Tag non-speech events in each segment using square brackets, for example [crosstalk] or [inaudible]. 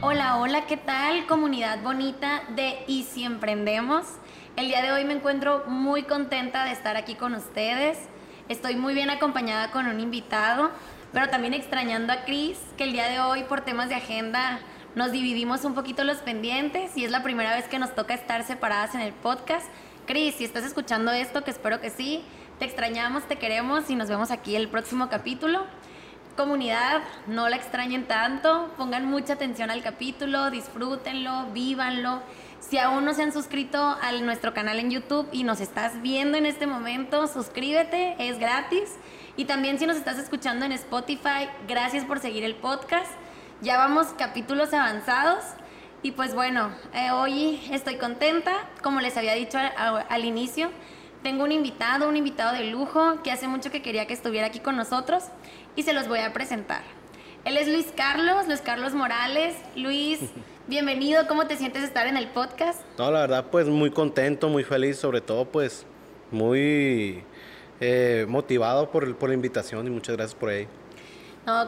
Hola, hola, ¿qué tal comunidad bonita de Y si emprendemos? El día de hoy me encuentro muy contenta de estar aquí con ustedes. Estoy muy bien acompañada con un invitado, pero también extrañando a Cris, que el día de hoy por temas de agenda nos dividimos un poquito los pendientes y es la primera vez que nos toca estar separadas en el podcast. Cris, si estás escuchando esto, que espero que sí, te extrañamos, te queremos y nos vemos aquí el próximo capítulo comunidad, no la extrañen tanto, pongan mucha atención al capítulo, disfrútenlo, vívanlo. Si aún no se han suscrito a nuestro canal en YouTube y nos estás viendo en este momento, suscríbete, es gratis. Y también si nos estás escuchando en Spotify, gracias por seguir el podcast. Ya vamos capítulos avanzados. Y pues bueno, eh, hoy estoy contenta, como les había dicho al inicio, tengo un invitado, un invitado de lujo que hace mucho que quería que estuviera aquí con nosotros y se los voy a presentar. Él es Luis Carlos, Luis Carlos Morales. Luis, [laughs] bienvenido, ¿cómo te sientes estar en el podcast? No, la verdad, pues muy contento, muy feliz, sobre todo pues muy eh, motivado por, por la invitación y muchas gracias por ahí.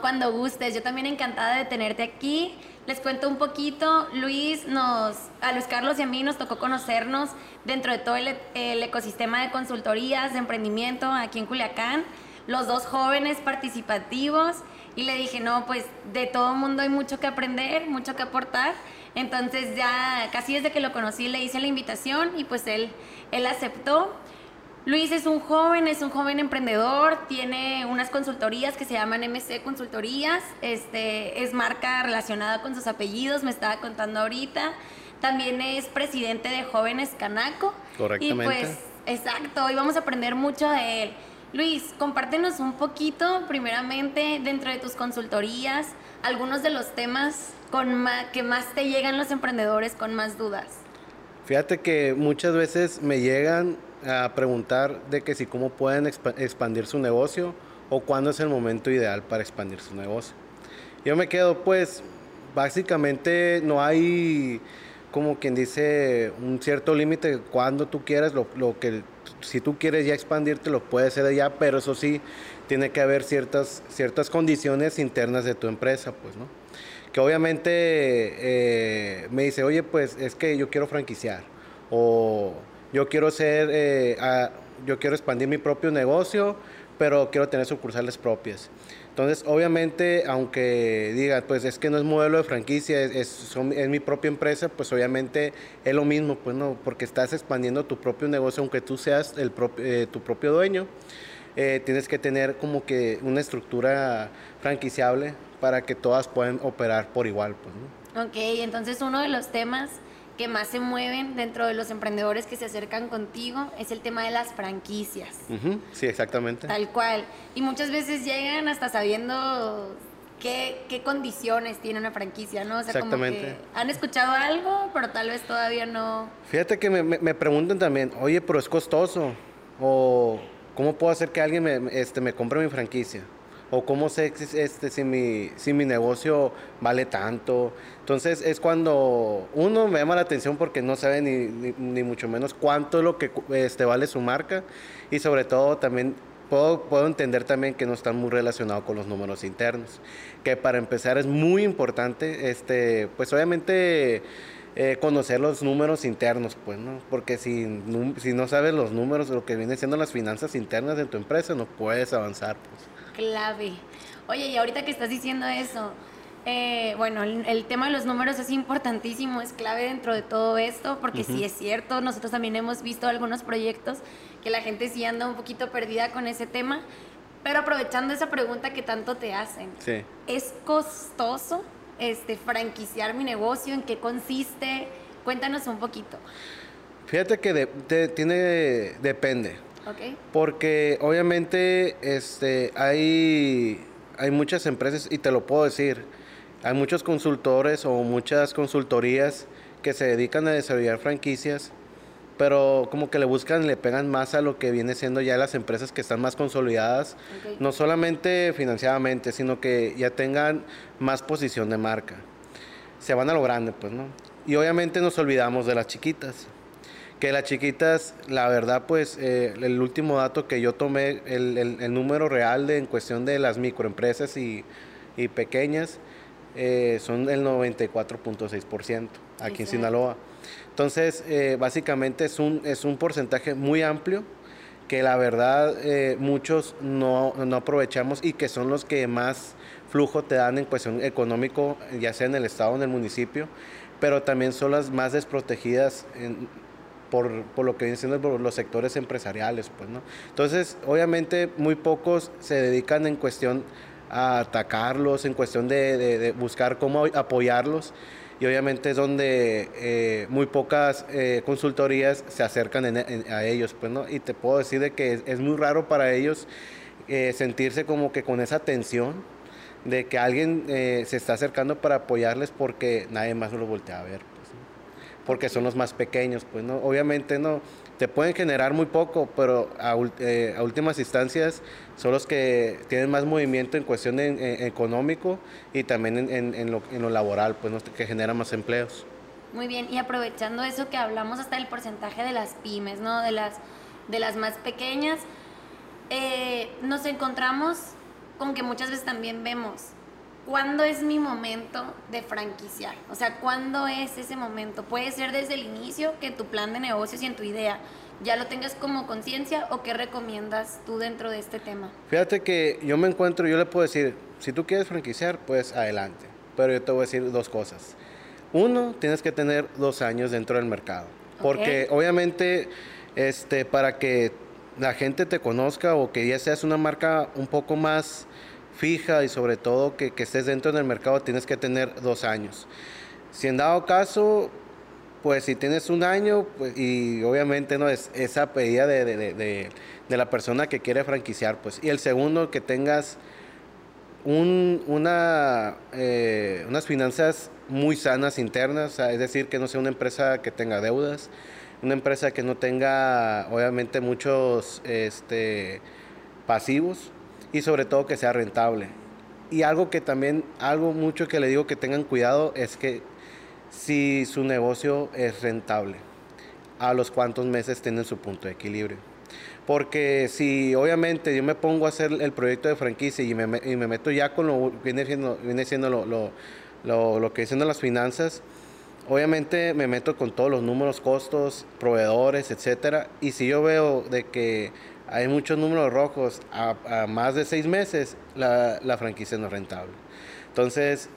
Cuando gustes, yo también encantada de tenerte aquí. Les cuento un poquito, Luis nos, a Luis Carlos y a mí nos tocó conocernos dentro de todo el, el ecosistema de consultorías, de emprendimiento aquí en Culiacán los dos jóvenes participativos y le dije, no, pues de todo mundo hay mucho que aprender, mucho que aportar. Entonces ya casi desde que lo conocí le hice la invitación y pues él, él aceptó. Luis es un joven, es un joven emprendedor, tiene unas consultorías que se llaman MC Consultorías, este, es marca relacionada con sus apellidos, me estaba contando ahorita. También es presidente de Jóvenes Canaco. Correctamente. Y pues, exacto, hoy vamos a aprender mucho de él. Luis, compártenos un poquito, primeramente, dentro de tus consultorías, algunos de los temas con que más te llegan los emprendedores con más dudas. Fíjate que muchas veces me llegan a preguntar de que si cómo pueden expandir su negocio o cuándo es el momento ideal para expandir su negocio. Yo me quedo, pues, básicamente no hay como quien dice un cierto límite cuando tú quieras lo, lo que si tú quieres ya expandirte, lo puedes hacer ya, pero eso sí, tiene que haber ciertas, ciertas condiciones internas de tu empresa, pues, ¿no? Que obviamente eh, me dice, oye, pues es que yo quiero franquiciar, o yo quiero ser, eh, yo quiero expandir mi propio negocio, pero quiero tener sucursales propias. Entonces, obviamente, aunque diga, pues es que no es modelo de franquicia, es, es, mi propia empresa, pues obviamente es lo mismo, pues no, porque estás expandiendo tu propio negocio, aunque tú seas el eh, tu propio dueño, eh, tienes que tener como que una estructura franquiciable para que todas puedan operar por igual, pues, ¿no? Ok, entonces uno de los temas que más se mueven dentro de los emprendedores que se acercan contigo es el tema de las franquicias. Sí, exactamente. Tal cual. Y muchas veces llegan hasta sabiendo qué, qué condiciones tiene una franquicia, ¿no? O sea, exactamente. como que han escuchado algo, pero tal vez todavía no. Fíjate que me, me, preguntan también, oye, pero es costoso. O, ¿cómo puedo hacer que alguien me, este, me compre mi franquicia? O cómo sé este, si, mi, si mi negocio vale tanto. Entonces es cuando uno me llama la atención porque no sabe ni, ni, mucho menos cuánto es lo que este, vale su marca y sobre todo también puedo, puedo entender también que no están muy relacionados con los números internos, que para empezar es muy importante, este, pues obviamente... Eh, conocer los números internos, pues, ¿no? Porque si, si no sabes los números, lo que viene siendo las finanzas internas de tu empresa, no puedes avanzar, pues clave. Oye, y ahorita que estás diciendo eso, eh, bueno, el, tema de los números es importantísimo, es clave dentro de todo esto, porque sí es cierto, nosotros también hemos visto algunos proyectos que la gente sí anda un poquito perdida con ese tema, pero aprovechando esa pregunta que tanto te hacen, ¿es costoso este, franquiciar mi negocio? ¿En qué consiste? Cuéntanos un poquito. Fíjate que tiene, depende. Porque obviamente este, hay, hay muchas empresas, y te lo puedo decir, hay muchos consultores o muchas consultorías que se dedican a desarrollar franquicias, pero como que le buscan, le pegan más a lo que viene siendo ya las empresas que están más consolidadas, no solamente financieramente, sino que ya tengan más posición de marca. Se van a lo grande, pues, ¿no? Y obviamente nos olvidamos de las chiquitas que las chiquitas, la verdad, pues eh, el último dato que yo tomé, el, el, número real de, en cuestión de las microempresas y, y, pequeñas, eh, son el 94.6% aquí en Sinaloa. Entonces, eh, básicamente es un, es un porcentaje muy amplio que la verdad eh, muchos no, no, aprovechamos y que son los que más flujo te dan en cuestión económico, ya sea en el estado o en el municipio, pero también son las más desprotegidas por, por, lo que vienen siendo los sectores empresariales. Pues, ¿no? Entonces, obviamente muy pocos se dedican en cuestión a atacarlos, en cuestión de, de, buscar cómo apoyarlos. Y obviamente es donde eh, muy pocas eh, consultorías se acercan a ellos. Pues, ¿no? Y te puedo decir de que es, muy raro para ellos eh, sentirse como que con esa tensión de que alguien se está acercando para apoyarles porque nadie más lo voltea a ver. Porque son los más pequeños. Pues, ¿no? Obviamente no te pueden generar muy poco, pero a, eh, últimas instancias son los que tienen más movimiento en cuestión económico y también en, lo, laboral, pues que genera más empleos. Muy bien, y aprovechando eso que hablamos hasta el porcentaje de las pymes, ¿no? De las, de las más pequeñas, eh, nos encontramos con que muchas veces también vemos ¿cuándo es mi momento de franquiciar? O sea, ¿cuándo es ese momento? Puede ser desde el inicio que tu plan de negocios y en tu idea ya lo tengas como conciencia o qué recomiendas tú dentro de este tema? Fíjate que yo me encuentro, yo le puedo decir, si tú quieres franquiciar, pues adelante. Pero yo te voy a decir dos cosas. Uno, tienes que tener dos años dentro del mercado. Porque obviamente, este, para que la gente te conozca o que ya seas una marca un poco más fija y sobre todo que, estés dentro del mercado tienes que tener dos años. Si en dado caso, pues si tienes un año, pues, y obviamente no es esa pedida de, la persona que quiere franquiciar, pues. Y el segundo, que tengas un, una, eh, unas finanzas muy sanas internas, es decir, que no sea una empresa que tenga deudas, una empresa que no tenga, obviamente, muchos este, pasivos, y sobre todo que sea rentable. Y algo que también, algo mucho que le digo que tengan cuidado es que si su negocio es rentable, a los cuantos meses tienen su punto de equilibrio. Porque si obviamente yo me pongo a hacer el proyecto de franquicia y me, y me meto ya con lo viene siendo, viene siendo lo, lo, lo, lo que dicen las finanzas, obviamente me meto con todos los números, costos, proveedores, etcétera. Y si yo veo de que hay muchos números rojos a, más de seis meses, la, la, franquicia no es rentable. Entonces,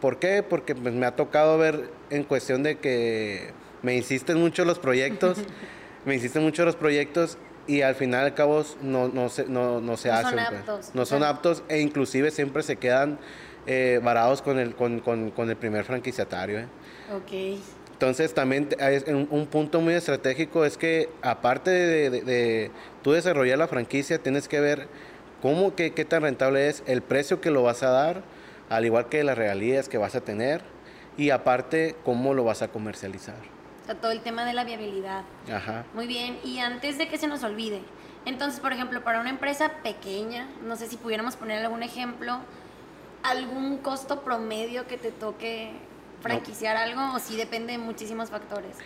¿por qué? Porque pues, me ha tocado ver en cuestión de que me insisten mucho los proyectos, [laughs] me insisten mucho los proyectos y al final al cabo no, no se, no, no se hacen. Son pues. aptos, no son aptos e inclusive siempre se quedan eh, varados con el, con, con, con el primer franquiciatario. ¿eh? Ok. Entonces también un, punto muy estratégico es que aparte de, de, tú desarrollar la franquicia, tienes que ver cómo, qué, qué tan rentable es, el precio que lo vas a dar, al igual que las regalías que vas a tener y aparte cómo lo vas a comercializar. O sea, todo el tema de la viabilidad. Ajá. Muy bien, y antes de que se nos olvide, entonces, por ejemplo, para una empresa pequeña, no sé si pudiéramos poner algún ejemplo, algún costo promedio que te toque franquiciar algo o si depende de muchísimos factores?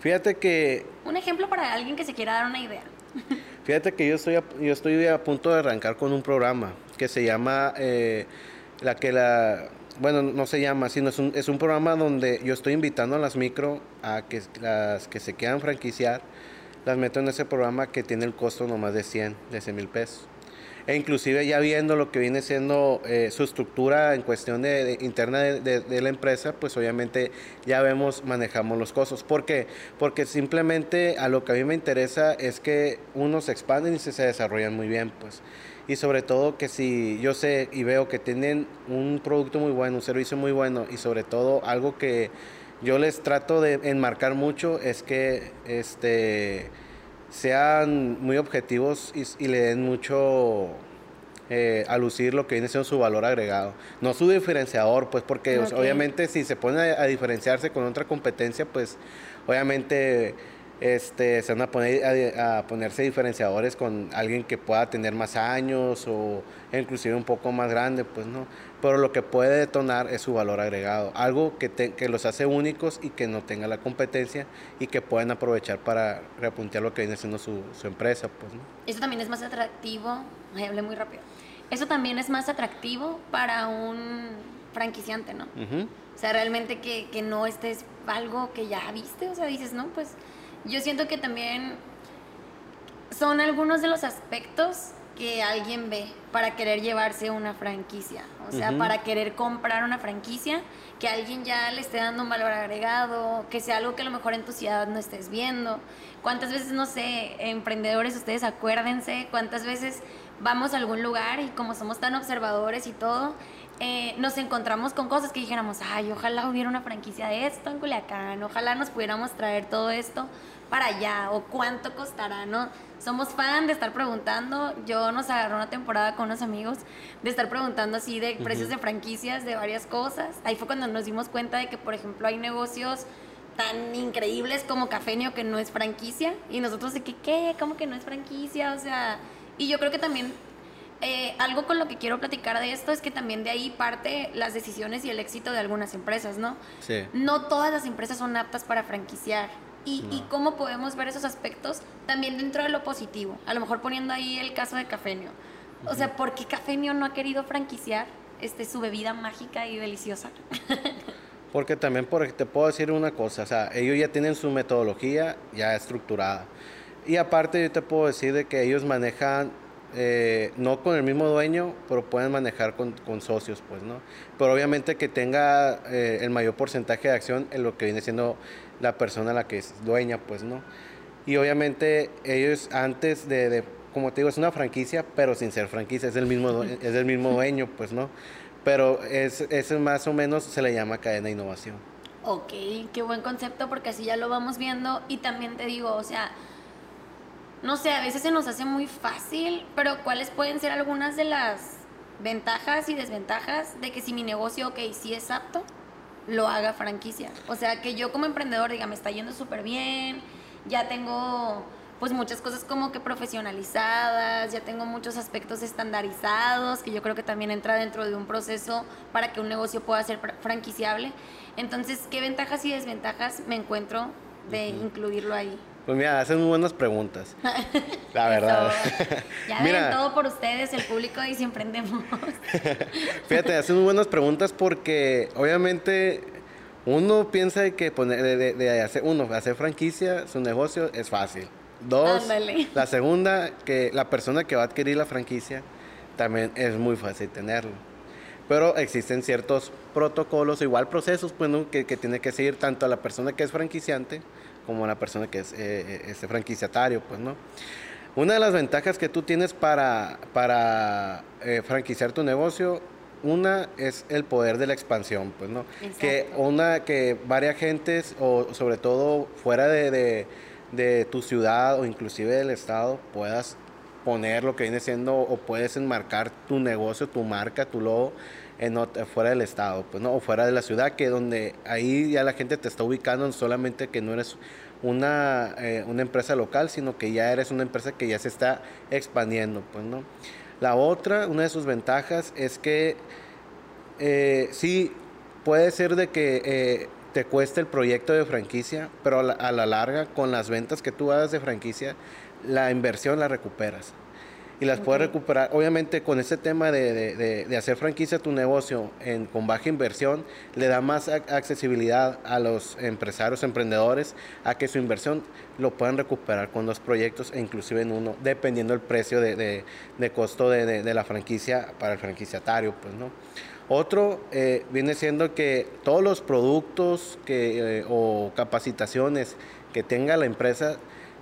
Fíjate que... Un ejemplo para alguien que se quiera dar una idea. [laughs] Fíjate que yo estoy a, yo estoy a punto de arrancar con un programa que se llama eh, la que la bueno no se llama sino es un, es un programa donde yo estoy invitando a las micro a que las que se quieran franquiciar las meto en ese programa que tiene el costo no más de 100 de 100 mil pesos e inclusive ya viendo lo que viene siendo eh, su estructura en cuestión de, interna de, la empresa, pues obviamente ya vemos, manejamos los costos. ¿Por qué? Porque simplemente a lo que a mí me interesa es que unos se expanden y se, se desarrollan muy bien, pues. Y sobre todo que si yo sé y veo que tienen un producto muy bueno, un servicio muy bueno y sobre todo algo que yo les trato de enmarcar mucho es que este sean muy objetivos y, le den mucho eh, a lucir lo que viene siendo su valor agregado. No su diferenciador, pues porque obviamente si se pone a, diferenciarse con otra competencia, pues obviamente este, se van a, poner a, ponerse diferenciadores con alguien que pueda tener más años o inclusive un poco más grande, pues no. Pero lo que puede detonar es su valor agregado, algo que, que los hace únicos y que no tenga la competencia y que pueden aprovechar para reapuntear lo que viene siendo su, su empresa, pues no. Eso también es más atractivo, ay, hablé muy rápido. Eso también es más atractivo para un franquiciante, ¿no? O sea, realmente que, que no estés algo que ya viste, o sea, dices, no, pues yo siento que también son algunos de los aspectos que alguien ve para querer llevarse una franquicia, o sea, para querer comprar una franquicia, que alguien ya le esté dando un valor agregado, que sea algo que a lo mejor en tu ciudad no estés viendo. ¿Cuántas veces, no sé, emprendedores, ustedes acuérdense, cuántas veces vamos a algún lugar y como somos tan observadores y todo, eh, nos encontramos con cosas que dijéramos, ay, ojalá hubiera una franquicia de esto en Culiacán, ojalá nos pudiéramos traer todo esto para allá, o cuánto costará, ¿no? Somos fan de estar preguntando, yo nos agarré una temporada con unos amigos de estar preguntando así de precios de franquicias, de varias cosas. Ahí fue cuando nos dimos cuenta de que, por ejemplo, hay negocios tan increíbles como Cafenio que no es franquicia, y nosotros de que, ¿qué? ¿Cómo que no es franquicia? O sea, y yo creo que también eh, algo con lo que quiero platicar de esto es que también de ahí parte las decisiones y el éxito de algunas empresas, ¿no? Sí. No todas las empresas son aptas para franquiciar. Y, y, cómo podemos ver esos aspectos también dentro de lo positivo. A lo mejor poniendo ahí el caso de Cafenio. O sea, ¿por qué Cafenio no ha querido franquiciar este, su bebida mágica y deliciosa? [laughs] Porque también por, te puedo decir una cosa, o sea, ellos ya tienen su metodología ya estructurada. Y aparte yo te puedo decir de que ellos manejan eh, no con el mismo dueño, pero pueden manejar con, con socios, pues, ¿no? Pero obviamente que tenga eh, el mayor porcentaje de acción en lo que viene siendo la persona a la que es dueña, pues, ¿no? Y obviamente ellos antes de, como te digo, es una franquicia, pero sin ser franquicia, es el mismo, [laughs] es el mismo dueño, pues, ¿no? Pero es, es más o menos se le llama cadena de innovación. Ok, qué buen concepto porque así ya lo vamos viendo y también te digo, o sea, no sé, a veces se nos hace muy fácil, pero ¿cuáles pueden ser algunas de las ventajas y desventajas de que si mi negocio, ok, sí es apto, lo haga franquicia? O sea, que yo como emprendedor diga, me está yendo súper bien, ya tengo pues muchas cosas como que profesionalizadas, ya tengo muchos aspectos estandarizados, que yo creo que también entra dentro de un proceso para que un negocio pueda ser franquiciable. Entonces, ¿qué ventajas y desventajas me encuentro de incluirlo ahí? Pues mira, hacen muy buenas preguntas. La verdad. ya ven todo por ustedes, el público, y si emprendemos. [laughs] Fíjate, hacen muy buenas preguntas porque obviamente uno piensa que poner, de, hacer, uno, hacer franquicia, su negocio es fácil. Dos, la segunda, que la persona que va a adquirir la franquicia también es muy fácil tenerlo. Pero existen ciertos protocolos, igual procesos, pues, que, que tiene que seguir tanto a la persona que es franquiciante como una persona que es eh, este franquiciatario, pues, ¿no? Una de las ventajas que tú tienes para, para eh, franquiciar tu negocio, una es el poder de la expansión, pues, ¿no? Que una, que varias gentes, o sobre todo fuera de, de, de tu ciudad o inclusive del estado, puedas poner lo que viene siendo o puedes enmarcar tu negocio, tu marca, tu logo en fuera del estado, pues no, o fuera de la ciudad, que donde ahí ya la gente te está ubicando solamente que no eres una, eh, una empresa local, sino que ya eres una empresa que ya se está expandiendo, pues no. La otra, una de sus ventajas es que eh, sí puede ser de que eh, te cueste el proyecto de franquicia, pero a la larga, con las ventas que tú hagas de franquicia, la inversión la recuperas y las puedes recuperar. Obviamente con ese tema de, hacer franquicia tu negocio en, con baja inversión, le da más accesibilidad a los empresarios, emprendedores, a que su inversión lo puedan recuperar con dos proyectos e inclusive en uno, dependiendo del precio de, costo de, la franquicia para el franquiciatario. Pues, ¿no? Otro eh, viene siendo que todos los productos que, eh, o capacitaciones que tenga la empresa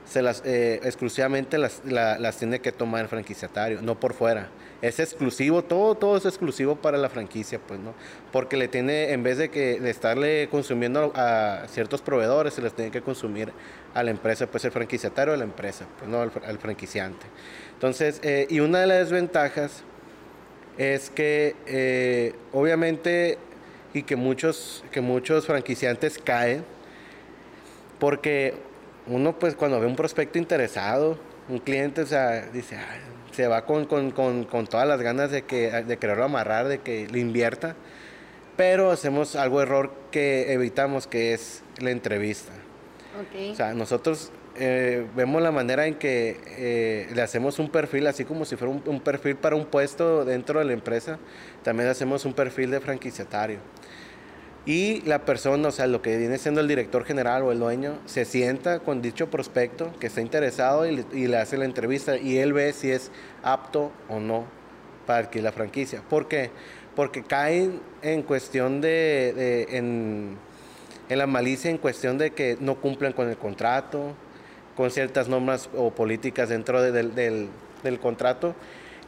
se las eh, exclusivamente las, las tiene que tomar el franquiciatario, no por fuera. Es exclusivo, todo, todo es exclusivo para la franquicia, pues, ¿no? Porque le tiene, en vez de que de estarle consumiendo a ciertos proveedores, se les tiene que consumir a la empresa, pues el franquiciatario de la empresa, pues no al, franquiciante. Entonces, eh, y una de las desventajas es que eh, obviamente y que muchos, que muchos franquiciantes caen porque uno pues cuando ve un prospecto interesado, un cliente, o sea, dice, se va con, todas las ganas de, que, de quererlo amarrar, de que le invierta, pero hacemos algo error que evitamos, que es la entrevista. O sea, nosotros eh, vemos la manera en que eh, le hacemos un perfil, así como si fuera un, perfil para un puesto dentro de la empresa, también hacemos un perfil de franquiciatario. Y la persona, o sea, lo que viene siendo el director general o el dueño, se sienta con dicho prospecto que está interesado y le, hace la entrevista y él ve si es apto o no para adquirir la franquicia. ¿Por qué? Porque caen en cuestión de, en, la malicia, en cuestión de que no cumplen con el contrato, con ciertas normas o políticas dentro del, del, contrato.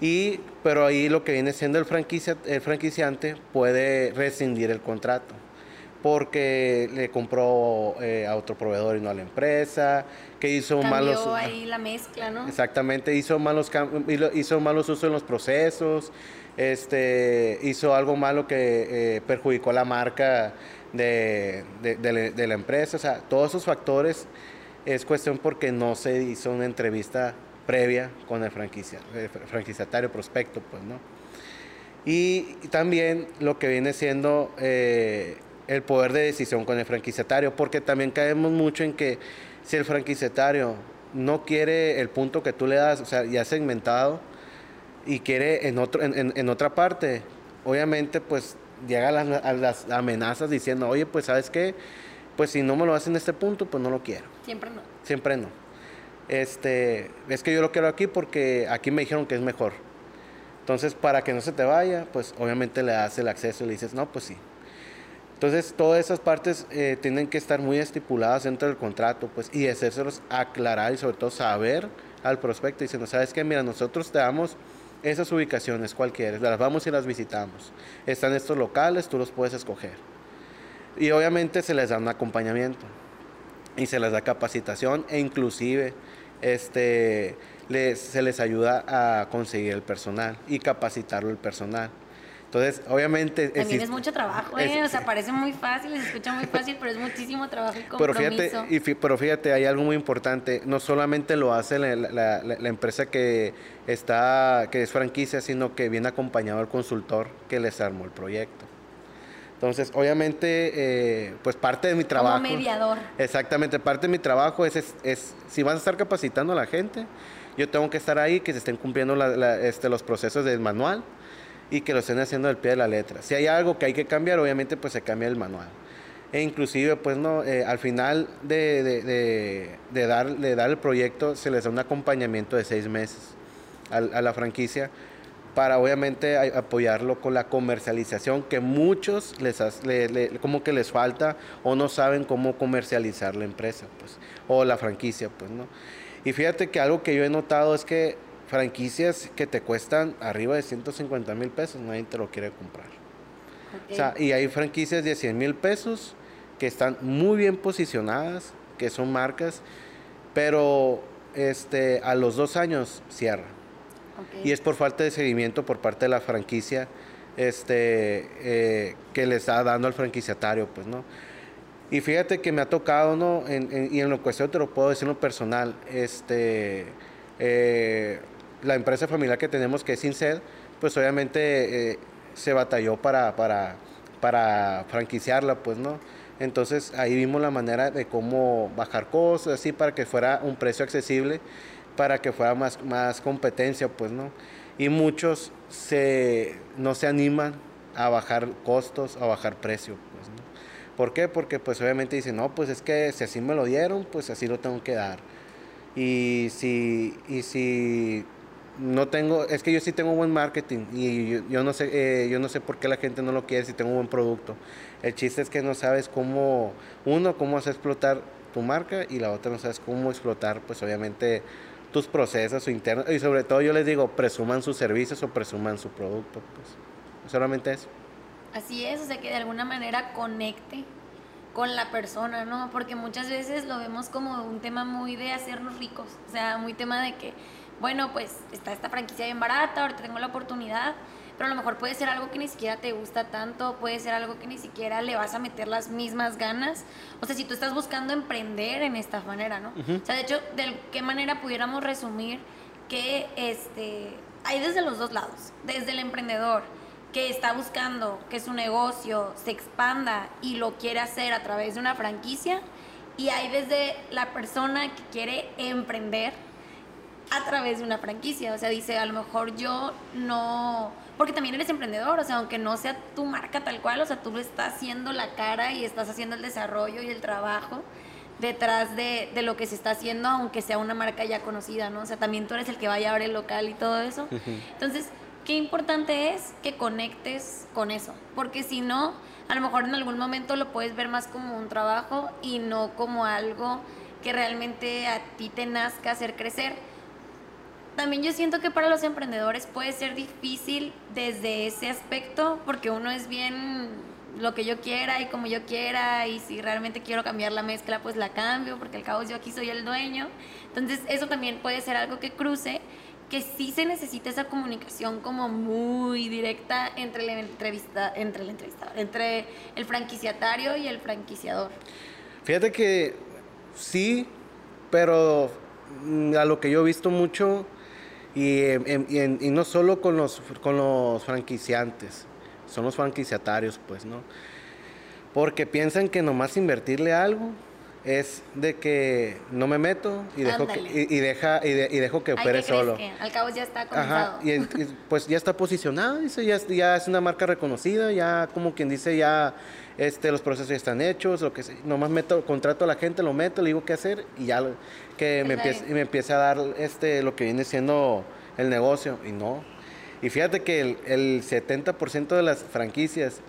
Y, pero ahí lo que viene siendo el, franquicia, el franquiciante puede rescindir el contrato porque le compró eh, a otro proveedor y no a la empresa, que hizo Cambió malos ahí la mezcla, ¿no? Exactamente, hizo malos hizo malos usos en los procesos, este hizo algo malo que eh, perjudicó la marca de, de, la, empresa, o sea, todos esos factores es cuestión porque no se hizo una entrevista previa con el franquicia, franquiciatario prospecto, pues, ¿no? Y, también lo que viene siendo eh, el poder de decisión con el franquiciatario, porque también caemos mucho en que si el franquiciatario no quiere el punto que tú le das, o sea, ya segmentado, y quiere en, otro, en, otra parte, obviamente pues llega a las amenazas diciendo, oye, pues sabes qué, pues si no me lo hacen en este punto, pues no lo quiero. Siempre no. Siempre no. Este, es que yo lo quiero aquí porque aquí me dijeron que es mejor. Entonces, para que no se te vaya, pues obviamente le das el acceso y le dices, no, pues sí. Entonces, todas esas partes eh, tienen que estar muy estipuladas dentro del contrato, pues, y hacérselos aclarar y sobre todo saber al prospecto diciendo, sabes que, mira, nosotros te damos esas ubicaciones, cualquiera, las vamos y las visitamos. Están estos locales, tú los puedes escoger. Y obviamente se les da un acompañamiento y se les da capacitación e inclusive este, se les ayuda a conseguir el personal y capacitarlo el personal. Entonces, obviamente... También es mucho trabajo, ¿eh? o sea, parece muy fácil, se escucha muy fácil, pero es muchísimo trabajo y compromiso. Pero fíjate, y, pero fíjate, hay algo muy importante, no solamente lo hace la, la, la, empresa que, está, que es franquicia, sino que viene acompañado el consultor que les armó el proyecto. Entonces, obviamente, eh, pues parte de mi trabajo. Como mediador. Exactamente, parte de mi trabajo es, es, si vas a estar capacitando a la gente, yo tengo que estar ahí, que se estén cumpliendo este, los procesos del manual y que lo estén haciendo al pie de la letra. Si hay algo que hay que cambiar, obviamente, pues se cambia el manual. E inclusive, pues no, eh, al final de, de, de, dar, de dar el proyecto, se les da un acompañamiento de seis meses a, a la franquicia para obviamente apoyarlo con la comercialización que muchos les como que les falta o no saben cómo comercializar la empresa pues o la franquicia pues no y fíjate que algo que yo he notado es que franquicias que te cuestan arriba de 150 mil pesos nadie te lo quiere comprar o sea y hay franquicias de 100 mil pesos que están muy bien posicionadas que son marcas pero este a los dos años cierran y es por falta de seguimiento por parte de la franquicia este, eh, que le está dando al franquiciatario, pues, ¿no? Y fíjate que me ha tocado, ¿no? y en lo cuestión te lo puedo decir en lo personal, este, eh, la empresa familiar que tenemos, que es Sinced, pues obviamente eh, se batalló para, para, para franquiciarla, pues, ¿no? Entonces ahí vimos la manera de cómo bajar cosas, así, para que fuera un precio accesible para que fuera más, más competencia, pues, ¿no? Y muchos se, no se animan a bajar costos, a bajar precio, pues. ¿Por qué? Porque pues obviamente dicen, no, pues es que si así me lo dieron, pues así lo tengo que dar. Y si, y si no tengo, es que yo sí tengo buen marketing y yo, no sé, eh, yo no sé por qué la gente no lo quiere si tengo un buen producto. El chiste es que no sabes cómo, uno, cómo hacer explotar tu marca y la otra no sabes cómo explotar, pues obviamente tus procesos internos y sobre todo yo les digo, presuman sus servicios o presuman su producto, pues solamente eso. Así es, o sea que de alguna manera conecte con la persona, ¿no? Porque muchas veces lo vemos como un tema muy de hacernos ricos, o sea, muy tema de que, bueno, pues está esta franquicia bien barata, ahorita tengo la oportunidad, pero a lo mejor puede ser algo que ni siquiera te gusta tanto, puede ser algo que ni siquiera le vas a meter las mismas ganas. O sea, si tú estás buscando emprender en esta manera, ¿no? O sea, de hecho, ¿de qué manera pudiéramos resumir que este, hay desde los dos lados? Desde el emprendedor que está buscando que su negocio se expanda y lo quiere hacer a través de una franquicia Y hay desde la persona que quiere emprender a través de una franquicia. O sea, dice, a lo mejor yo no... Porque también eres emprendedor, o sea, aunque no sea tu marca tal cual, o sea, tú estás haciendo la cara y estás haciendo el desarrollo y el trabajo detrás de, de, lo que se está haciendo, aunque sea una marca ya conocida, ¿no? O sea, también tú eres el que va a llevar el local y todo eso. Entonces, qué importante es que conectes con eso, porque si no, a lo mejor en algún momento lo puedes ver más como un trabajo y no como algo que realmente a ti te nazca hacer crecer. También yo siento que para los emprendedores puede ser difícil desde ese aspecto, porque uno es bien lo que yo quiera y como yo quiera y si realmente quiero cambiar la mezcla pues la cambio porque al cabo yo aquí soy el dueño. Entonces eso también puede ser algo que cruce que sí se necesita esa comunicación como muy directa entre el entrevista entre el entrevistador entre el franquiciatario y el franquiciador. Fíjate que sí pero mm, a lo que yo he visto mucho y, y no solo con los con los franquiciantes son los franquiciatarios, pues, ¿no? Porque piensan que nomás invertirle algo es de que no me meto y dejo que, y, deja y, dejo que opere solo. al cabo ya está Ajá, y, pues ya está posicionado, dice, ya, ya es una marca reconocida, ya como quien dice ya este los procesos ya están hechos, lo que nomás meto contrato a la gente, lo meto, le digo qué hacer y ya que me empiece, me empiece a dar este lo que viene siendo el negocio y no. Y fíjate que el, el 70% de las franquicias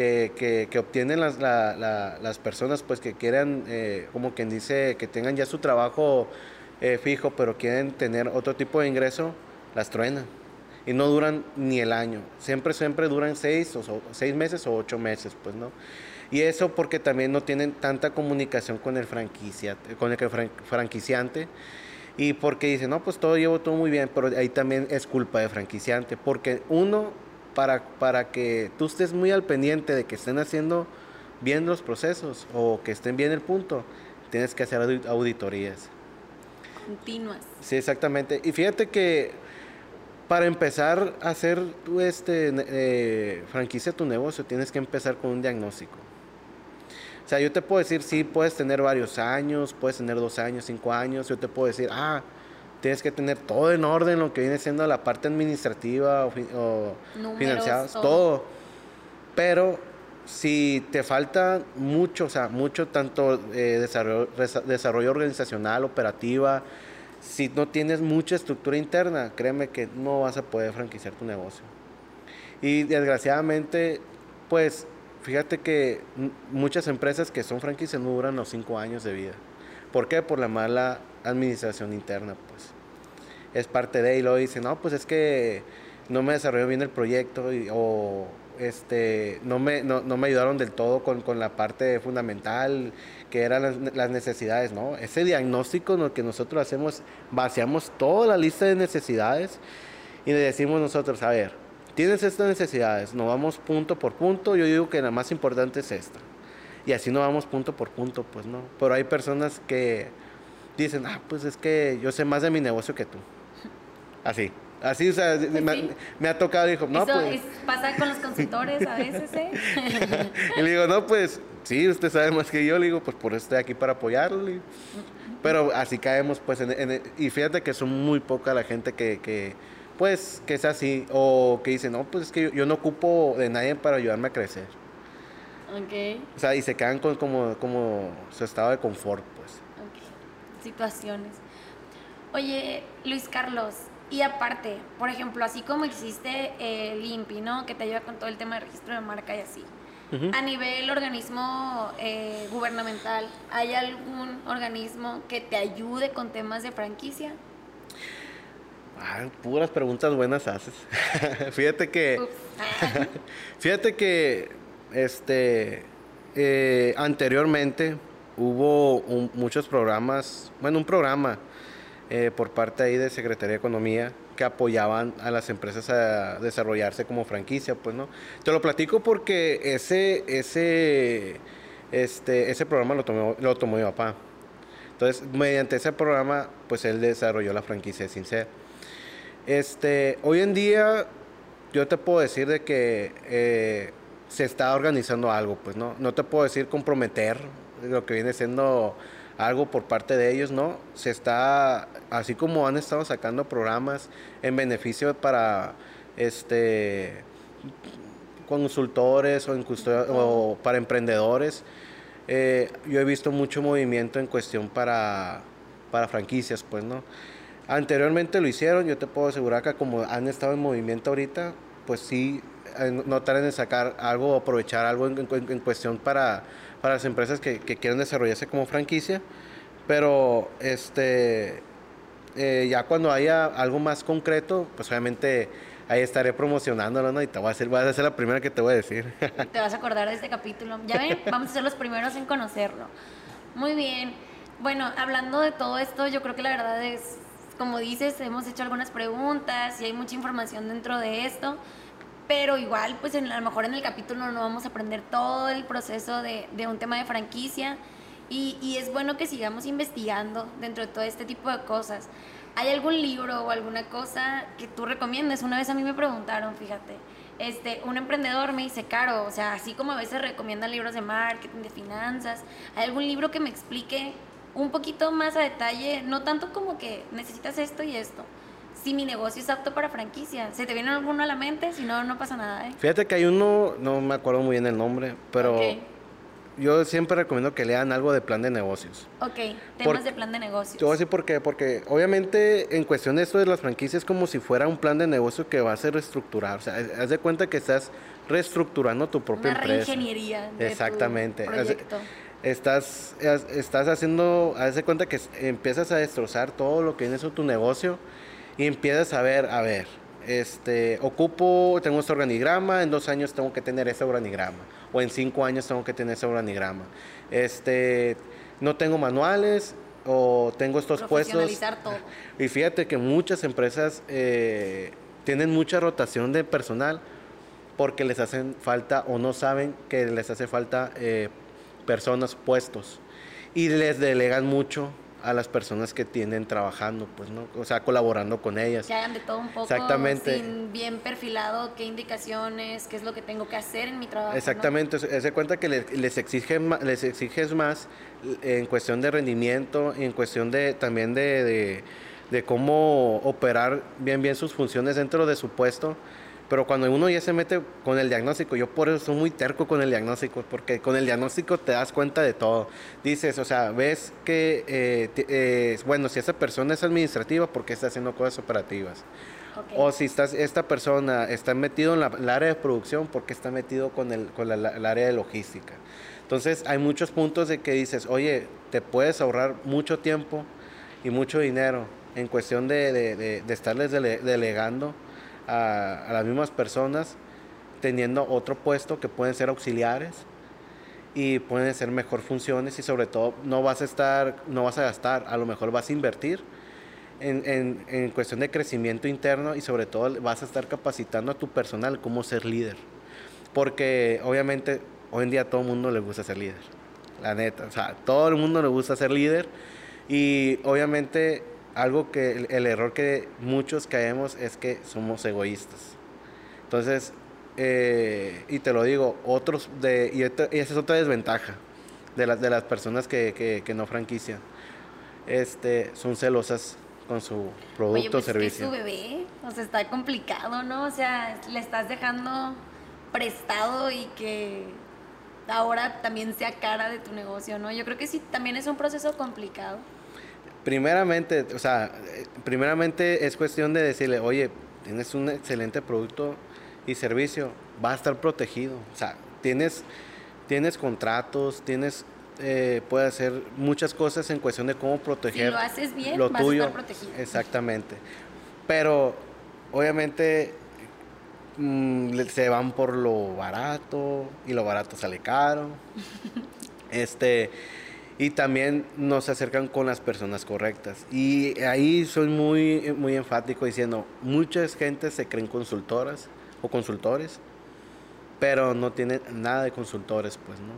que, que, que obtienen las, la, las personas pues que quieran, eh, como quien dice, que tengan ya su trabajo eh, fijo, pero quieren tener otro tipo de ingreso, las truenan. Y no duran ni el año. Siempre, siempre duran seis, o, seis meses o ocho meses, pues, ¿no? Y eso porque también no tienen tanta comunicación con el, franquicia, con el franquiciante y porque dice, no, pues todo llevo todo muy bien, pero ahí también es culpa de franquiciante, porque uno, para, para que tú estés muy al pendiente de que estén haciendo bien los procesos o que estén bien el punto, tienes que hacer auditorías. Continuas. Sí, exactamente. Y fíjate que para empezar a hacer tu este, eh, franquicia tu negocio, tienes que empezar con un diagnóstico. O sea, yo te puedo decir, sí, puedes tener varios años, puedes tener dos años, cinco años. Yo te puedo decir, ah, tienes que tener todo en orden, lo que viene siendo la parte administrativa o, financiada, todo. Pero si te falta mucho, o sea, mucho tanto eh, desarrollo, desarrollo organizacional, operativa, si no tienes mucha estructura interna, créeme que no vas a poder franquiciar tu negocio. Y desgraciadamente, pues Fíjate que muchas empresas que son franquicias no duran los cinco años de vida. ¿Por qué? Por la mala administración interna, pues. Es parte de, y luego dicen, no, pues es que no me desarrolló bien el proyecto o este, no, me, no, me ayudaron del todo con, con, la parte fundamental, que eran las, necesidades, ¿no? Ese diagnóstico en que nosotros hacemos, vaciamos toda la lista de necesidades y le decimos nosotros, a ver, tienes estas necesidades, nos vamos punto por punto, yo digo que la más importante es esta. Y así no vamos punto por punto, pues no. Pero hay personas que dicen, ah, pues es que yo sé más de mi negocio que tú. Así. Así, o sea, pues me, ha tocado, dijo, no, Eso pues. pasa con los consultores a veces, ¿eh? [laughs] y le digo, no, pues, sí, usted sabe más que yo, le digo, pues por eso estoy aquí para apoyarlo. Pero así caemos, pues, en, y fíjate que son muy poca la gente que, que pues que es así, o que dice, no, pues es que yo, no ocupo de nadie para ayudarme a crecer. Ok. O sea, y se quedan con como, como su estado de confort. Situaciones. Oye, Luis Carlos, y aparte, por ejemplo, así como existe el INPI, ¿no? Que te ayuda con todo el tema de registro de marca y así. A nivel organismo eh, gubernamental, ¿hay algún organismo que te ayude con temas de franquicia? puras preguntas buenas haces. [laughs] fíjate que. [laughs] fíjate que. Este. Eh, anteriormente hubo muchos programas. Bueno, un programa eh, por parte ahí de Secretaría de Economía que apoyaban a las empresas a desarrollarse como franquicia, pues, ¿no? Te lo platico porque ese. ese este, ese programa lo tomó, lo tomó mi papá. Entonces, mediante ese programa, pues él desarrolló la franquicia de Sincera. Este, hoy en día yo te puedo decir de que eh, se está organizando algo, pues no, no te puedo decir comprometer lo que viene siendo algo por parte de ellos, ¿no? Se está, así como han estado sacando programas en beneficio para este consultores o, para emprendedores, eh, yo he visto mucho movimiento en cuestión para, para franquicias, pues, ¿no? Anteriormente lo hicieron, yo te puedo asegurar que como han estado en movimiento ahorita, pues sí, eh, no en sacar algo aprovechar algo en, cuestión para, para, las empresas que, que, quieren desarrollarse como franquicia. Pero este, eh, ya cuando haya algo más concreto, pues obviamente ahí estaré promocionándolo, ¿no? Y te voy a hacer, vas a ser la primera que te voy a decir. Te vas a acordar de este capítulo. Ya ven, [laughs] vamos a ser los primeros en conocerlo. Muy bien. Bueno, hablando de todo esto, yo creo que la verdad es como dices, hemos hecho algunas preguntas y hay mucha información dentro de esto, pero igual, pues en, a lo mejor en el capítulo no vamos a aprender todo el proceso de, de un tema de franquicia y, y, es bueno que sigamos investigando dentro de todo este tipo de cosas. ¿Hay algún libro o alguna cosa que tú recomiendes? Una vez a mí me preguntaron, fíjate, este, un emprendedor me dice, Caro, o sea, así como a veces recomiendan libros de marketing, de finanzas, ¿hay algún libro que me explique un poquito más a detalle, no tanto como que necesitas esto y esto. Si mi negocio es apto para franquicia, ¿se te viene alguno a la mente? Si no, no pasa nada. ¿eh? Fíjate que hay uno, no me acuerdo muy bien el nombre, pero yo siempre recomiendo que lean algo de plan de negocios. Ok, temas de plan de negocios. Yo voy a decir por qué, porque obviamente en cuestión de esto de las franquicias es como si fuera un plan de negocio que va a ser reestructurar. O sea, haz de cuenta que estás reestructurando tu propia Una empresa. Reingeniería. Exactamente. proyecto estás, estás haciendo, haz de cuenta que empiezas a destrozar todo lo que viene en tu negocio y empiezas a ver, a ver, este, ocupo, tengo este organigrama, en dos años tengo que tener ese organigrama, o en cinco años tengo que tener ese organigrama. Este, no tengo manuales, o tengo estos puestos. Todo. [laughs] Y fíjate que muchas empresas eh, tienen mucha rotación de personal porque les hacen falta o no saben que les hace falta eh, personas puestos y les delegan mucho a las personas que tienen trabajando, pues, ¿no? O sea, colaborando con ellas. Que hagan de todo un poco. Exactamente. Sin bien perfilado qué indicaciones, qué es lo que tengo que hacer en mi trabajo. Exactamente. Se cuenta que les, les, les exiges más en cuestión de rendimiento en cuestión de también de, de, de cómo operar bien, bien sus funciones dentro de su puesto pero cuando uno ya se mete con el diagnóstico, yo por eso soy muy terco con el diagnóstico, porque con el diagnóstico te das cuenta de todo. Dices, o sea, ves que, eh, eh, bueno, si esa persona es administrativa, ¿por qué está haciendo cosas operativas? O si estás, esta persona está metido en la, área de producción, ¿por qué está metido con, el, con la, área de logística? Entonces, hay muchos puntos de que dices, oye, te puedes ahorrar mucho tiempo y mucho dinero en cuestión de, de, de estarles delegando a, las mismas personas teniendo otro puesto que pueden ser auxiliares y pueden ser mejor funciones y sobre todo no vas a estar, no vas a gastar, a lo mejor vas a invertir en, en, en cuestión de crecimiento interno y sobre todo vas a estar capacitando a tu personal cómo ser líder. Porque obviamente hoy en día a todo el mundo le gusta ser líder, la neta, o sea, todo el mundo le gusta ser líder y obviamente algo que el, error que muchos caemos es que somos egoístas. Entonces, eh, y te lo digo, otros, de, y, esa es otra desventaja de, las de las personas que, que, no franquician, este, son celosas con su producto o servicio. Es su bebé, o sea, está complicado, ¿no? O sea, le estás dejando prestado y que ahora también sea cara de tu negocio, ¿no? Yo creo que sí, también es un proceso complicado primeramente, o sea, primeramente es cuestión de decirle, oye, tienes un excelente producto y servicio, va a estar protegido. O sea, tienes, tienes contratos, tienes, eh, puedes hacer muchas cosas en cuestión de cómo proteger si lo, haces bien, vas A estar protegido. Exactamente. Pero, obviamente, mm, se van por lo barato y lo barato sale caro. [laughs] este y también nos acercan con las personas correctas. Y ahí soy muy, muy enfático diciendo, muchas gente se creen consultoras o consultores, pero no tienen nada de consultores, pues, ¿no?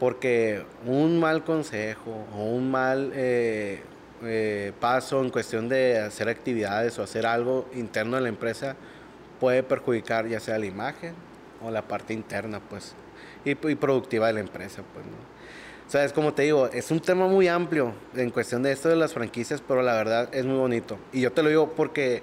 Porque un mal consejo o un mal eh, eh, paso en cuestión de hacer actividades o hacer algo interno de la empresa puede perjudicar ya sea la imagen o la parte interna, pues, y, y productiva de la empresa, pues, ¿no? O sea, es como te digo, es un tema muy amplio en cuestión de esto de las franquicias, pero la verdad es muy bonito. Y yo te lo digo porque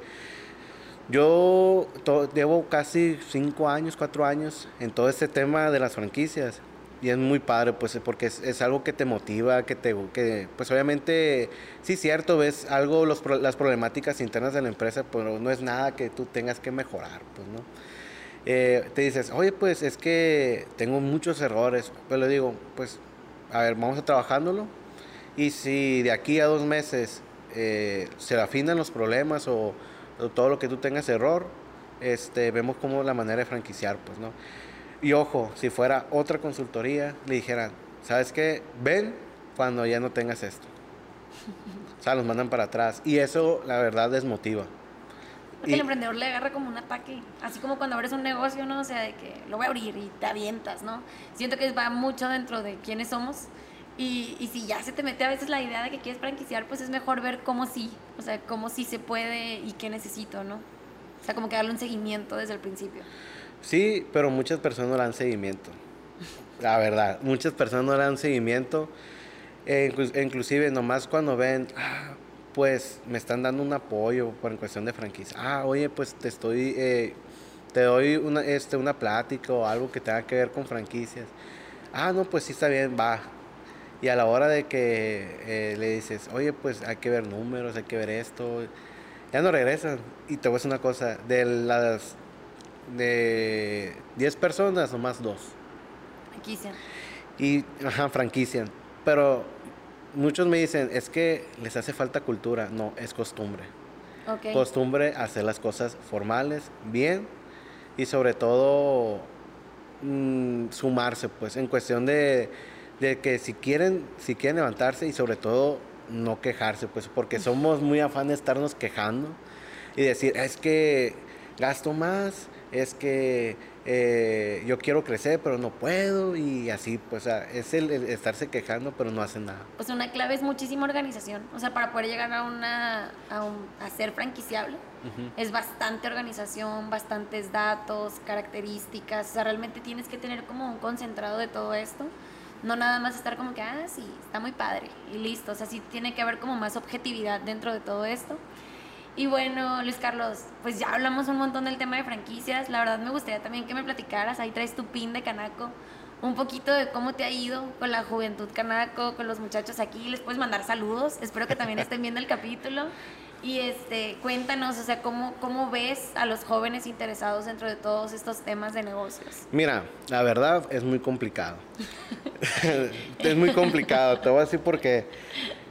yo llevo casi cinco años, cuatro años en todo este tema de las franquicias. Y es muy padre, pues, porque es, algo que te motiva, que te, que, pues obviamente, sí, cierto, ves algo, los, las problemáticas internas de la empresa, pero no es nada que tú tengas que mejorar, pues, ¿no? Eh, te dices, oye, pues, es que tengo muchos errores, pero le digo, pues, a ver, vamos a trabajándolo, y si de aquí a dos meses eh, se afinan los problemas o, o, todo lo que tú tengas error, este, vemos como la manera de franquiciar, pues, ¿no? Y ojo, si fuera otra consultoría, le dijeran, ¿sabes qué? Ven cuando ya no tengas esto. O sea, los mandan para atrás. Y eso, la verdad, desmotiva. Porque el emprendedor le agarra como un ataque. Así como cuando abres un negocio, ¿no? O sea, de que lo voy a abrir y te avientas, ¿no? Siento que va mucho dentro de quiénes somos. Y, y, si ya se te mete a veces la idea de que quieres franquiciar, pues es mejor ver cómo sí. O sea, cómo sí se puede y qué necesito, ¿no? O sea, como que darle un seguimiento desde el principio. Sí, pero muchas personas no le dan seguimiento. La verdad, muchas personas no le dan seguimiento. E inclusive nomás cuando ven, ah, pues me están dando un apoyo por en cuestión de franquicia. Ah, oye, pues te estoy, eh, te doy una, este, una plática o algo que tenga que ver con franquicias. Ah, no, pues sí está bien, va. Y a la hora de que eh, le dices, oye, pues hay que ver números, hay que ver esto, ya no regresan. Y te voy a decir una cosa, de las de 10 personas, nomás dos. Franquicia. Y, ajá, franquicia. Pero muchos me dicen, es que les hace falta cultura. No, es costumbre. Okay. Costumbre hacer las cosas formales, bien, y sobre todo mm, sumarse, pues, en cuestión de, de, que si quieren, si quieren levantarse y sobre todo no quejarse, pues, porque somos muy afán de estarnos quejando y decir, es que gasto más, es que eh, yo quiero crecer pero no puedo y así, pues es el, estarse quejando pero no hacen nada. O sea, una clave es muchísima organización, o sea, para poder llegar a, una, a, ser franquiciable es bastante organización, bastantes datos, características, o sea, realmente tienes que tener como un concentrado de todo esto. No nada más estar como que, ah, sí, está muy padre y listo. O sea, sí tiene que haber como más objetividad dentro de todo esto. Y bueno, Luis Carlos, pues ya hablamos un montón del tema de franquicias. La verdad me gustaría también que me platicaras, ahí traes tu pin de Canaco, un poquito de cómo te ha ido con la juventud Canaco, con los muchachos aquí. Les puedes mandar saludos, espero que también estén viendo el capítulo. Y este, cuéntanos, o sea, ¿cómo, ¿cómo ves a los jóvenes interesados dentro de todos estos temas de negocios? Mira, la verdad es muy complicado. [laughs] es muy complicado, te voy a decir porque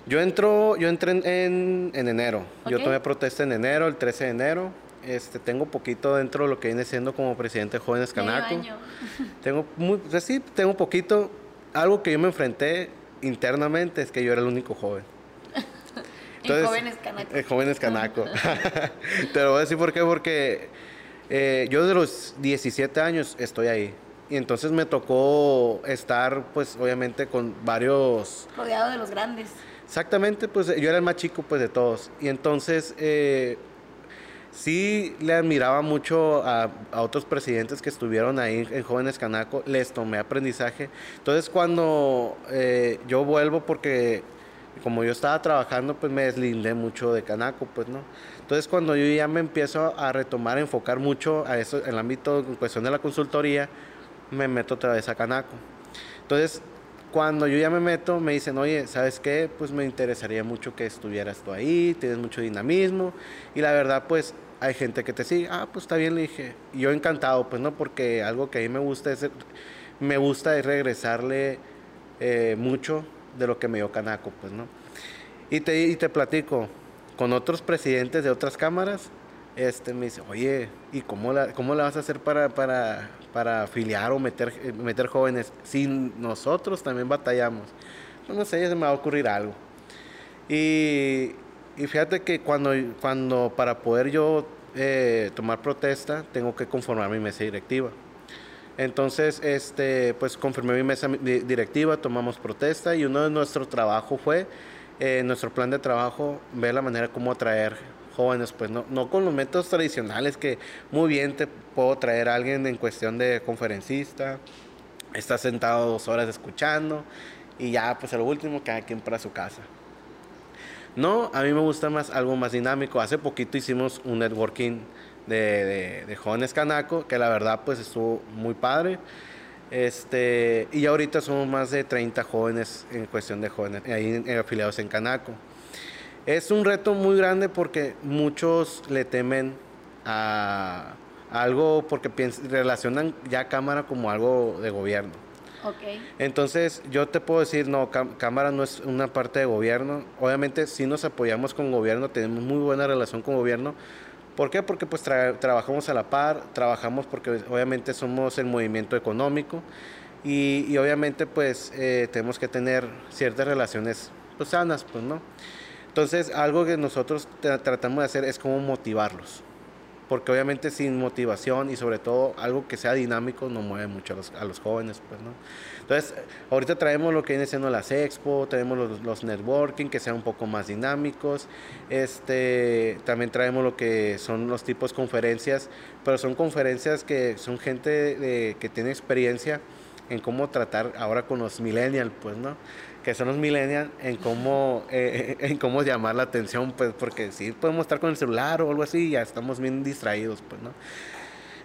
yo entro, yo entré en, en, enero. Yo tomé protesta en enero, el 13 de enero. Este, tengo poquito dentro de lo que viene siendo como presidente de Jóvenes Canaco. [laughs] Tengo muy, pues sí, tengo poquito. Algo que yo me enfrenté internamente es que yo era el único joven. [laughs] en Jóvenes Canaco. En Jóvenes [laughs] Canaco. Te lo voy a decir por qué, porque eh, yo de los 17 años estoy ahí. Y entonces me tocó estar, pues, obviamente, con varios... Rodeado de los grandes. Exactamente, pues yo era el más chico pues de todos. Y entonces eh, sí le admiraba mucho a, otros presidentes que estuvieron ahí en Jóvenes Canaco, les tomé aprendizaje. Entonces cuando eh, yo vuelvo, porque como yo estaba trabajando, pues me deslindé mucho de Canaco, pues no. Entonces cuando yo ya me empiezo a retomar, a enfocar mucho a eso, en el ámbito en cuestión de la consultoría, me meto otra vez a Canaco. Entonces cuando yo ya me meto, me dicen, oye, ¿sabes qué? Pues me interesaría mucho que estuvieras tú ahí, tienes mucho dinamismo. Y la verdad, pues hay gente que te sigue. Ah, pues está bien, le dije. Y yo encantado, pues no, porque algo que a mí me gusta es, me gusta es regresarle eh, mucho de lo que me dio Canaco, pues no. Y te, y te platico, con otros presidentes de otras cámaras, este, me dice, oye, ¿y cómo la, cómo la vas a hacer para, para, para afiliar o meter, meter jóvenes si nosotros también batallamos? Pues no sé, se me va a ocurrir algo. Y, y fíjate que cuando, cuando para poder yo eh, tomar protesta, tengo que conformar mi mesa directiva. Entonces, este, pues confirmé mi mesa directiva, tomamos protesta y uno de nuestros trabajos fue, eh, nuestro plan de trabajo, ver la manera como atraer jóvenes, pues no, no con los métodos tradicionales que muy bien te puedo traer a alguien en cuestión de conferencista, está sentado dos horas escuchando y ya, pues a lo último, cada quien para su casa. No, a mí me gusta más algo más dinámico. Hace poquito hicimos un networking de, de, jóvenes canaco, que la verdad pues estuvo muy padre. Este, y ahorita somos más de 30 jóvenes en cuestión de jóvenes, ahí afiliados en Canaco. Es un reto muy grande porque muchos le temen a, algo porque relacionan ya cámara como algo de gobierno. Okay. Entonces, yo te puedo decir, no, Cámara no es una parte de gobierno. Obviamente, sí nos apoyamos con gobierno, tenemos muy buena relación con gobierno. ¿Por qué? Porque pues trabajamos a la par, trabajamos porque obviamente somos el movimiento económico y, obviamente pues eh, tenemos que tener ciertas relaciones pues, sanas, pues, ¿no? Entonces, algo que nosotros tratamos de hacer es como motivarlos porque obviamente sin motivación y sobre todo algo que sea dinámico no mueve mucho a los, jóvenes, pues, ¿no? Entonces, ahorita traemos lo que viene siendo las expo, tenemos los, los, networking que sean un poco más dinámicos, este, también traemos lo que son los tipos de conferencias, pero son conferencias que son gente que tiene experiencia en cómo tratar ahora con los millennials, pues, ¿no? Que son los millennials en cómo, eh, [laughs] en cómo llamar la atención, pues porque sí podemos estar con el celular o algo así y ya estamos bien distraídos, pues, ¿no?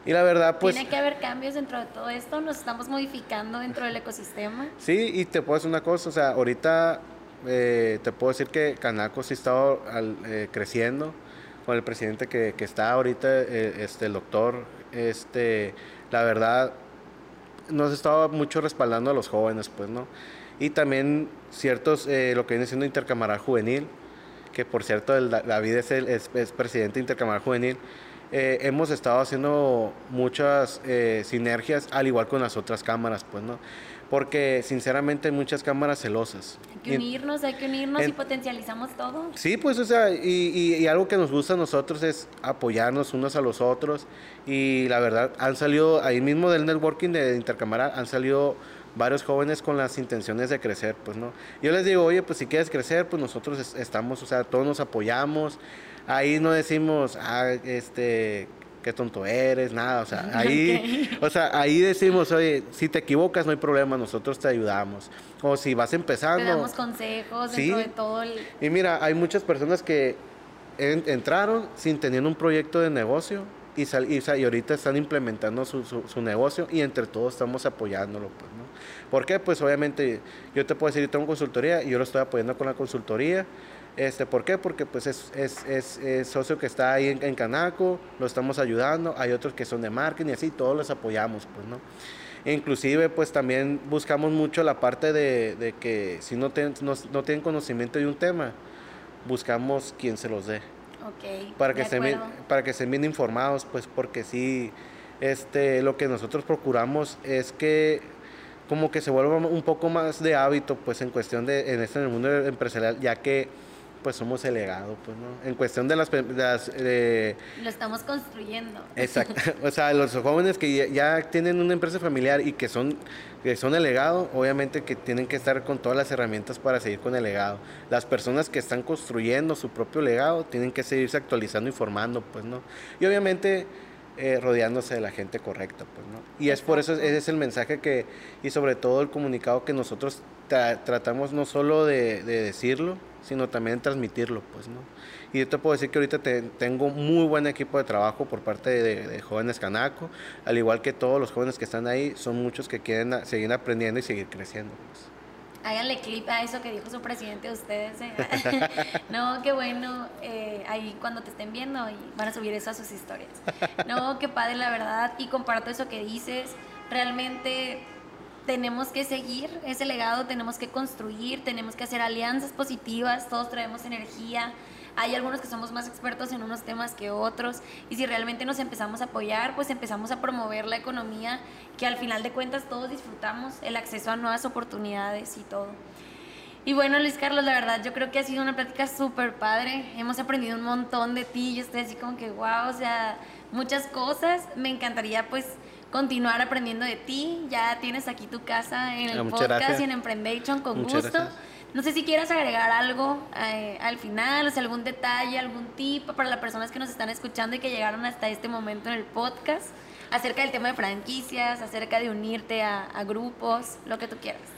Y la verdad, pues... Tiene que haber cambios dentro de todo esto, nos estamos modificando dentro del ecosistema. Sí, y te puedo decir una cosa, o sea, ahorita eh, te puedo decir que Canaco sí está eh, creciendo con el presidente que, que está ahorita, este, el doctor, este, la verdad, nos estaba mucho respaldando a los jóvenes, pues, ¿no? Y también ciertos, eh, lo que viene siendo intercamaral juvenil, que por cierto el, David es, el, es, presidente de intercamaral juvenil, eh, hemos estado haciendo muchas eh, sinergias, al igual con las otras cámaras, pues, ¿no? Porque sinceramente hay muchas cámaras celosas. Hay que unirnos, hay que unirnos y potencializamos todo. Sí, pues, o sea, y, y, algo que nos gusta a nosotros es apoyarnos unos a los otros. Y la verdad, han salido, ahí mismo del networking de intercamaral, han salido varios jóvenes con las intenciones de crecer, pues, ¿no? Yo les digo, oye, pues si quieres crecer, pues nosotros estamos, o sea, todos nos apoyamos. Ahí no decimos, ah, este, qué tonto eres, nada, o sea, [laughs] ahí, o sea, ahí decimos, oye, si te equivocas no hay problema, nosotros te ayudamos. O si vas empezando. Te damos consejos ¿sí? dentro de todo el... Y mira, hay muchas personas que entraron sin tener un proyecto de negocio y, sal, y, ahorita están implementando su, su, negocio y entre todos estamos apoyándolo, pues, ¿no? ¿Por qué? Pues obviamente yo te puedo decir, yo tengo consultoría y yo lo estoy apoyando con la consultoría. Este, ¿Por qué? Porque pues es, es, es, socio que está ahí en, Canaco, lo estamos ayudando, hay otros que son de marketing y así, todos los apoyamos, pues, ¿no? Inclusive pues también buscamos mucho la parte de, de que si no, no, no tienen conocimiento de un tema, buscamos quien se los dé. Para, que estén bien, para que estén bien informados, pues porque sí, este, lo que nosotros procuramos es que como que se vuelva un poco más de hábito, pues en cuestión de, en este en el mundo empresarial, ya que pues somos el legado, pues, ¿no? En cuestión de las... Lo estamos construyendo. Exacto. [laughs] O sea, los jóvenes que ya, tienen una empresa familiar y que son, que son el legado, obviamente que tienen que estar con todas las herramientas para seguir con el legado. Las personas que están construyendo su propio legado tienen que seguirse actualizando y formando, pues, ¿no? Y obviamente eh, rodeándose de la gente correcta, pues, ¿no? Y es por eso, ese es el mensaje que, y sobre todo el comunicado que nosotros tratamos no solo de, decirlo, sino también de transmitirlo, pues, ¿no? Y yo te puedo decir que ahorita tengo muy buen equipo de trabajo por parte de, jóvenes Canaco, al igual que todos los jóvenes que están ahí, son muchos que quieren seguir aprendiendo y seguir creciendo, pues háganle clip a eso que dijo su presidente de ustedes. ¿eh? [laughs] no, qué bueno, eh, ahí cuando te estén viendo van a subir eso a sus historias. No, qué padre la verdad y comparto eso que dices. Realmente tenemos que seguir ese legado, tenemos que construir, tenemos que hacer alianzas positivas, todos traemos energía hay algunos que somos más expertos en unos temas que otros y si realmente nos empezamos a apoyar, pues empezamos a promover la economía que al final de cuentas todos disfrutamos, el acceso a nuevas oportunidades y todo. Y bueno, Luis Carlos, la verdad, yo creo que ha sido una plática súper padre. Hemos aprendido un montón de ti. Yo estoy así como que, wow, o sea, muchas cosas. Me encantaría, pues, continuar aprendiendo de ti. Ya tienes aquí tu casa en el podcast y en Emprendation, con gusto. No sé si quieras agregar algo eh, al final, o sea, algún detalle, algún tip para las personas que nos están escuchando y que llegaron hasta este momento en el podcast, acerca del tema de franquicias, acerca de unirte a, grupos, lo que tú quieras.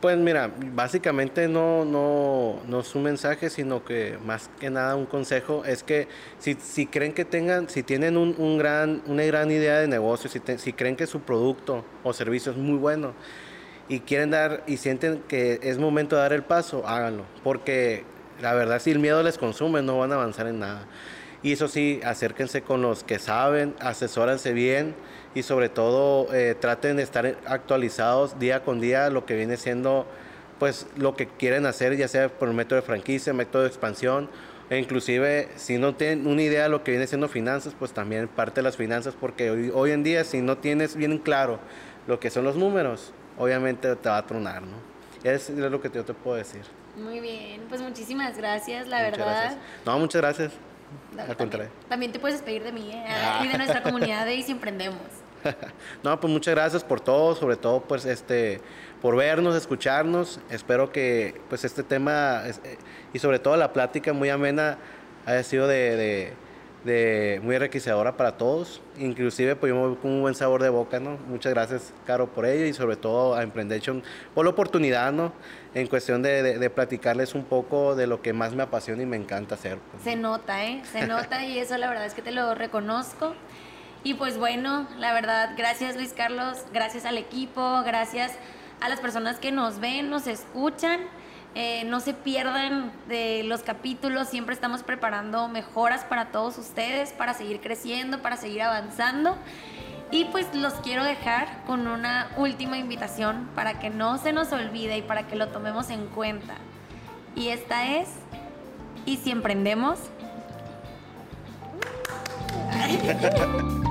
Pues mira, básicamente no, no, no es un mensaje, sino que más que nada un consejo es que si, si creen que tengan, si tienen un, un gran, una gran idea de negocio, si, si creen que su producto o servicio es muy bueno y quieren dar y sienten que es momento de dar el paso, háganlo. Porque la verdad, si el miedo les consume, no van a avanzar en nada. Y eso sí, acérquense con los que saben, asesórense bien y sobre todo eh, traten de estar actualizados día con día lo que viene siendo pues lo que quieren hacer, ya sea por método de franquicia, método de expansión, e inclusive si no tienen una idea de lo que viene siendo finanzas, pues también parte de las finanzas, porque hoy, hoy en día si no tienes bien claro lo que son los números, obviamente te va a tronar, ¿no? Es, es lo que yo te puedo decir. Muy bien, pues muchísimas gracias, la Muchas verdad. gracias. No, muchas gracias. No, Al también, contrario. también te puedes despedir de mí ¿eh? Ah. y de nuestra [laughs] comunidad de Y Si Emprendemos. [laughs] No, pues muchas gracias por todo, sobre todo pues este por vernos, escucharnos. Espero que pues este tema es- eh, y sobre todo la plática muy amena haya sido de, de- de muy enriquecedora para todos. Inclusive pues yo me voy con un buen sabor de boca, ¿no? Muchas gracias, Caro, por ello y sobre todo a Emprendation por la oportunidad, ¿no? En cuestión de, de- de platicarles un poco de lo que más me apasiona y me encanta hacer. pues. Se nota, ¿eh? Se nota y eso la verdad es que te lo reconozco. Y pues bueno, la verdad, gracias Luis Carlos, gracias al equipo, gracias a las personas que nos ven, nos escuchan. Eh, no se pierdan de los capítulos, siempre estamos preparando mejoras para todos ustedes, para seguir creciendo, para seguir avanzando. Y pues los quiero dejar con una última invitación para que no se nos olvide y para que lo tomemos en cuenta. Y esta es, ¿y si emprendemos? [laughs]